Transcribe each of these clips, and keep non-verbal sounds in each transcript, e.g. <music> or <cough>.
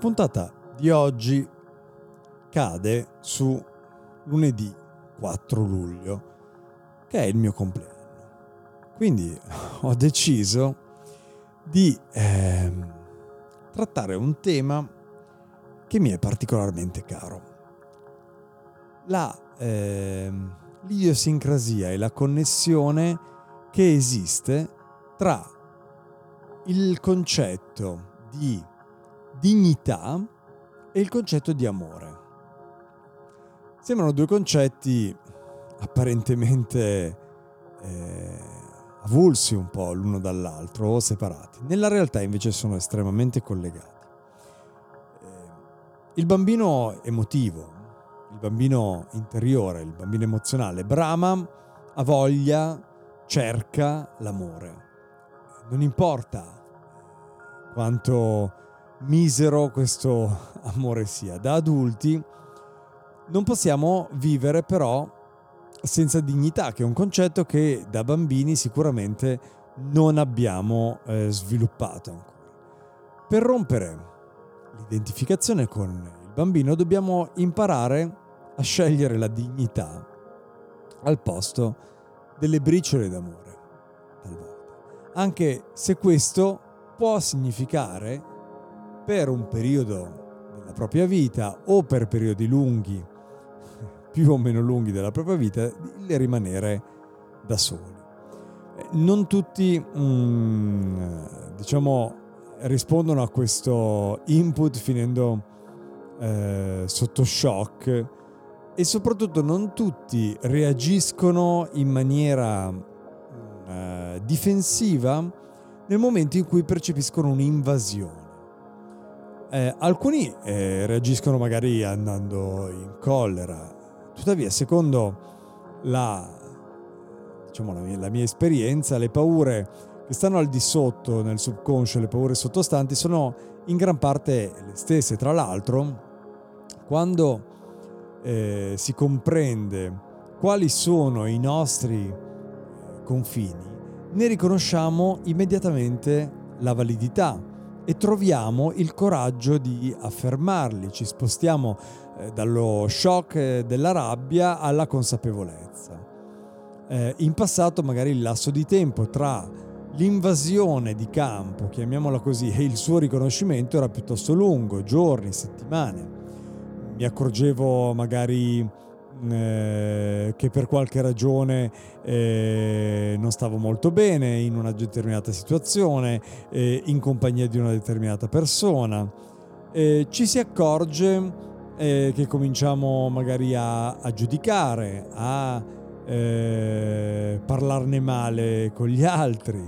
Puntata di oggi cade su lunedì 4 luglio, che è il mio compleanno. Quindi <laughs> ho deciso di eh, trattare un tema che mi è particolarmente caro. La, eh, l'idiosincrasia e la connessione che esiste tra il concetto di dignità e il concetto di amore. Sembrano due concetti apparentemente eh, avulsi un po' l'uno dall'altro o separati. Nella realtà invece sono estremamente collegati. Eh, il bambino emotivo, il bambino interiore, il bambino emozionale, brama, ha voglia, cerca l'amore. Non importa quanto misero questo amore sia. Da adulti non possiamo vivere però senza dignità, che è un concetto che da bambini sicuramente non abbiamo eh, sviluppato ancora. Per rompere l'identificazione con il bambino dobbiamo imparare a scegliere la dignità al posto delle briciole d'amore, talvolta. Anche se questo può significare per un periodo della propria vita o per periodi lunghi, <laughs> più o meno lunghi della propria vita, di rimanere da soli. Eh, non tutti, mm, diciamo, rispondono a questo input finendo eh, sotto shock e soprattutto non tutti reagiscono in maniera eh, difensiva nel momento in cui percepiscono un'invasione. Eh, alcuni eh, reagiscono magari andando in collera, tuttavia secondo la, diciamo, la, mia, la mia esperienza, le paure che stanno al di sotto nel subconscio, le paure sottostanti, sono in gran parte le stesse. Tra l'altro, quando eh, si comprende quali sono i nostri eh, confini, ne riconosciamo immediatamente la validità e troviamo il coraggio di affermarli, ci spostiamo eh, dallo shock eh, della rabbia alla consapevolezza. Eh, in passato magari il lasso di tempo tra l'invasione di campo, chiamiamola così, e il suo riconoscimento era piuttosto lungo, giorni, settimane. Mi accorgevo magari eh, che per qualche ragione eh, non stavo molto bene in una determinata situazione, eh, in compagnia di una determinata persona. ci si accorge eh, che cominciamo magari a, a giudicare, a eh, parlarne male con gli altri.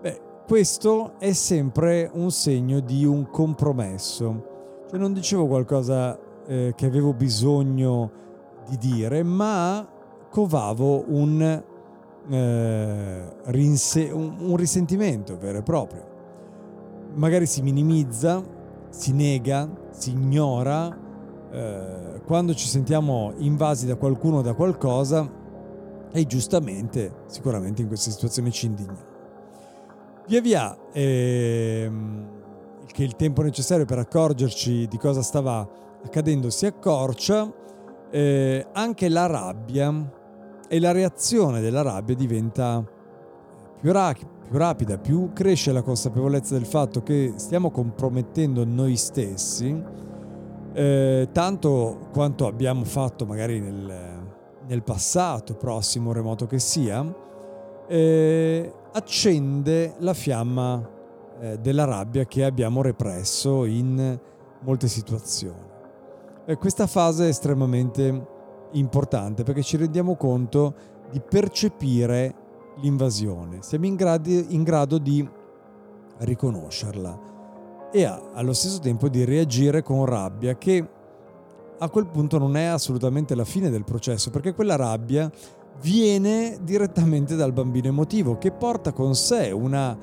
Beh, questo è sempre un segno di un compromesso. Cioè non dicevo qualcosa che avevo bisogno di dire, ma covavo un eh, rinse- un, un risentimento vero e proprio. Magari si minimizza, si nega, si ignora, eh, quando ci sentiamo invasi da qualcuno o da qualcosa e giustamente, sicuramente in queste situazioni ci indigniamo. Via via ehm, che il tempo necessario per accorgerci di cosa stava accadendo si accorcia, eh, anche la rabbia e la reazione della rabbia diventa più, ra- più rapida, più cresce la consapevolezza del fatto che stiamo compromettendo noi stessi, eh, tanto quanto abbiamo fatto magari nel, nel passato prossimo, remoto che sia, eh, accende la fiamma eh, della rabbia che abbiamo represso in molte situazioni. E questa fase è estremamente importante perché ci rendiamo conto di percepire l'invasione, siamo in, gradi, in grado di riconoscerla e a, allo stesso tempo di reagire con rabbia che a quel punto non è assolutamente la fine del processo perché quella rabbia viene direttamente dal bambino emotivo che porta con sé una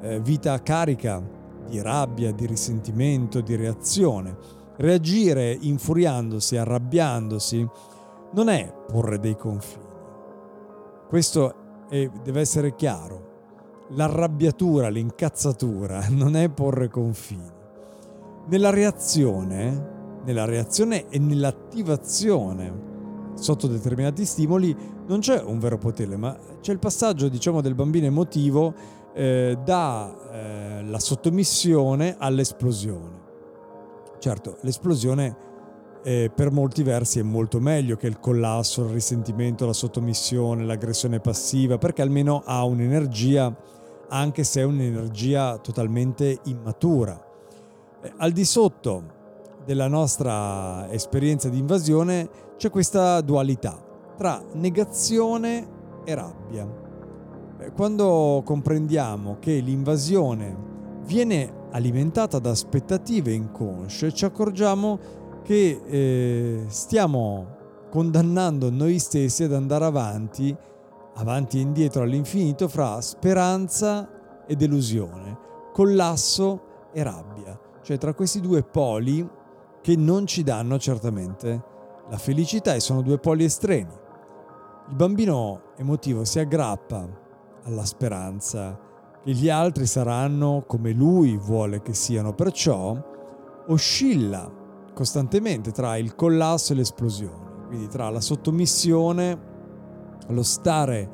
eh, vita carica di rabbia, di risentimento, di reazione. Reagire infuriandosi, arrabbiandosi, non è porre dei confini. Questo è, deve essere chiaro. L'arrabbiatura, l'incazzatura <laughs> non è porre confini. Nella reazione, nella reazione e nell'attivazione sotto determinati stimoli non c'è un vero potere, ma c'è il passaggio, diciamo, del bambino emotivo eh, dalla eh, sottomissione all'esplosione. Certo, l'esplosione eh, per molti versi è molto meglio che il collasso, il risentimento, la sottomissione, l'aggressione passiva, perché almeno ha un'energia, anche se è un'energia totalmente immatura. Eh, al di sotto della nostra esperienza di invasione c'è questa dualità tra negazione e rabbia. Eh, quando comprendiamo che l'invasione viene alimentata da aspettative inconsce, ci accorgiamo che eh, stiamo condannando noi stessi ad andare avanti, avanti e indietro all'infinito, fra speranza e delusione, collasso e rabbia, cioè tra questi due poli che non ci danno certamente la felicità e sono due poli estremi. Il bambino emotivo si aggrappa alla speranza che gli altri saranno come lui vuole che siano, perciò oscilla costantemente tra il collasso e l'esplosione, quindi tra la sottomissione, lo stare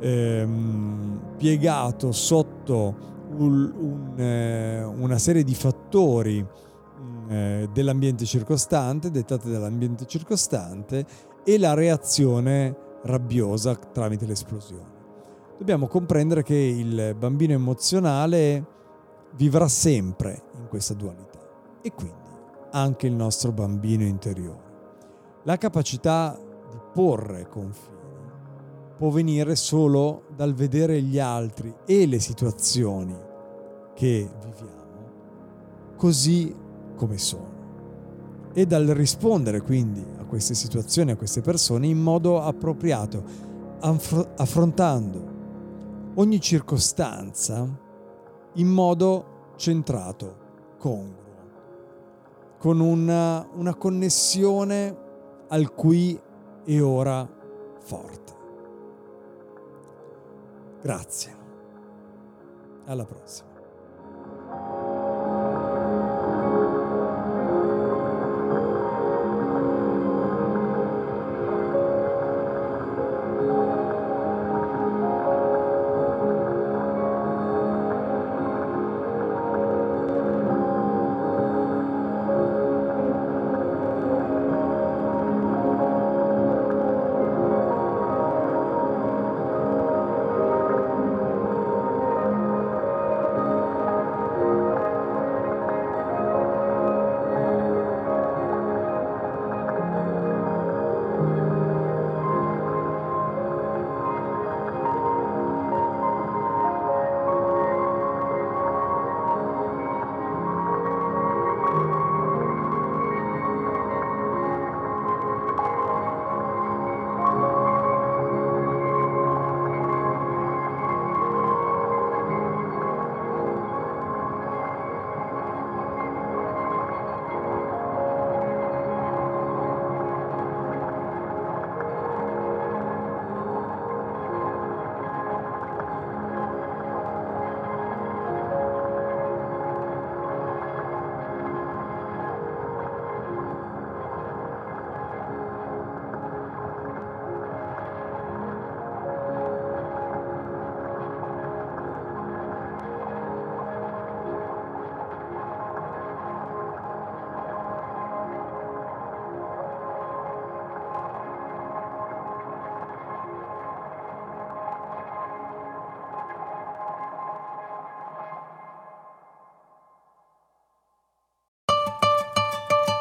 ehm, piegato sotto un, un, eh, una serie di fattori mm, eh, dell'ambiente circostante, dettate dall'ambiente circostante, e la reazione rabbiosa tramite l'esplosione. Dobbiamo comprendere che il bambino emozionale vivrà sempre in questa dualità e quindi anche il nostro bambino interiore. La capacità di porre confini può venire solo dal vedere gli altri e le situazioni che viviamo così come sono e dal rispondere quindi a queste situazioni, a queste persone in modo appropriato, affrontando ogni circostanza in modo centrato, congruo con una, una connessione al qui e ora forte. Grazie. Alla prossima.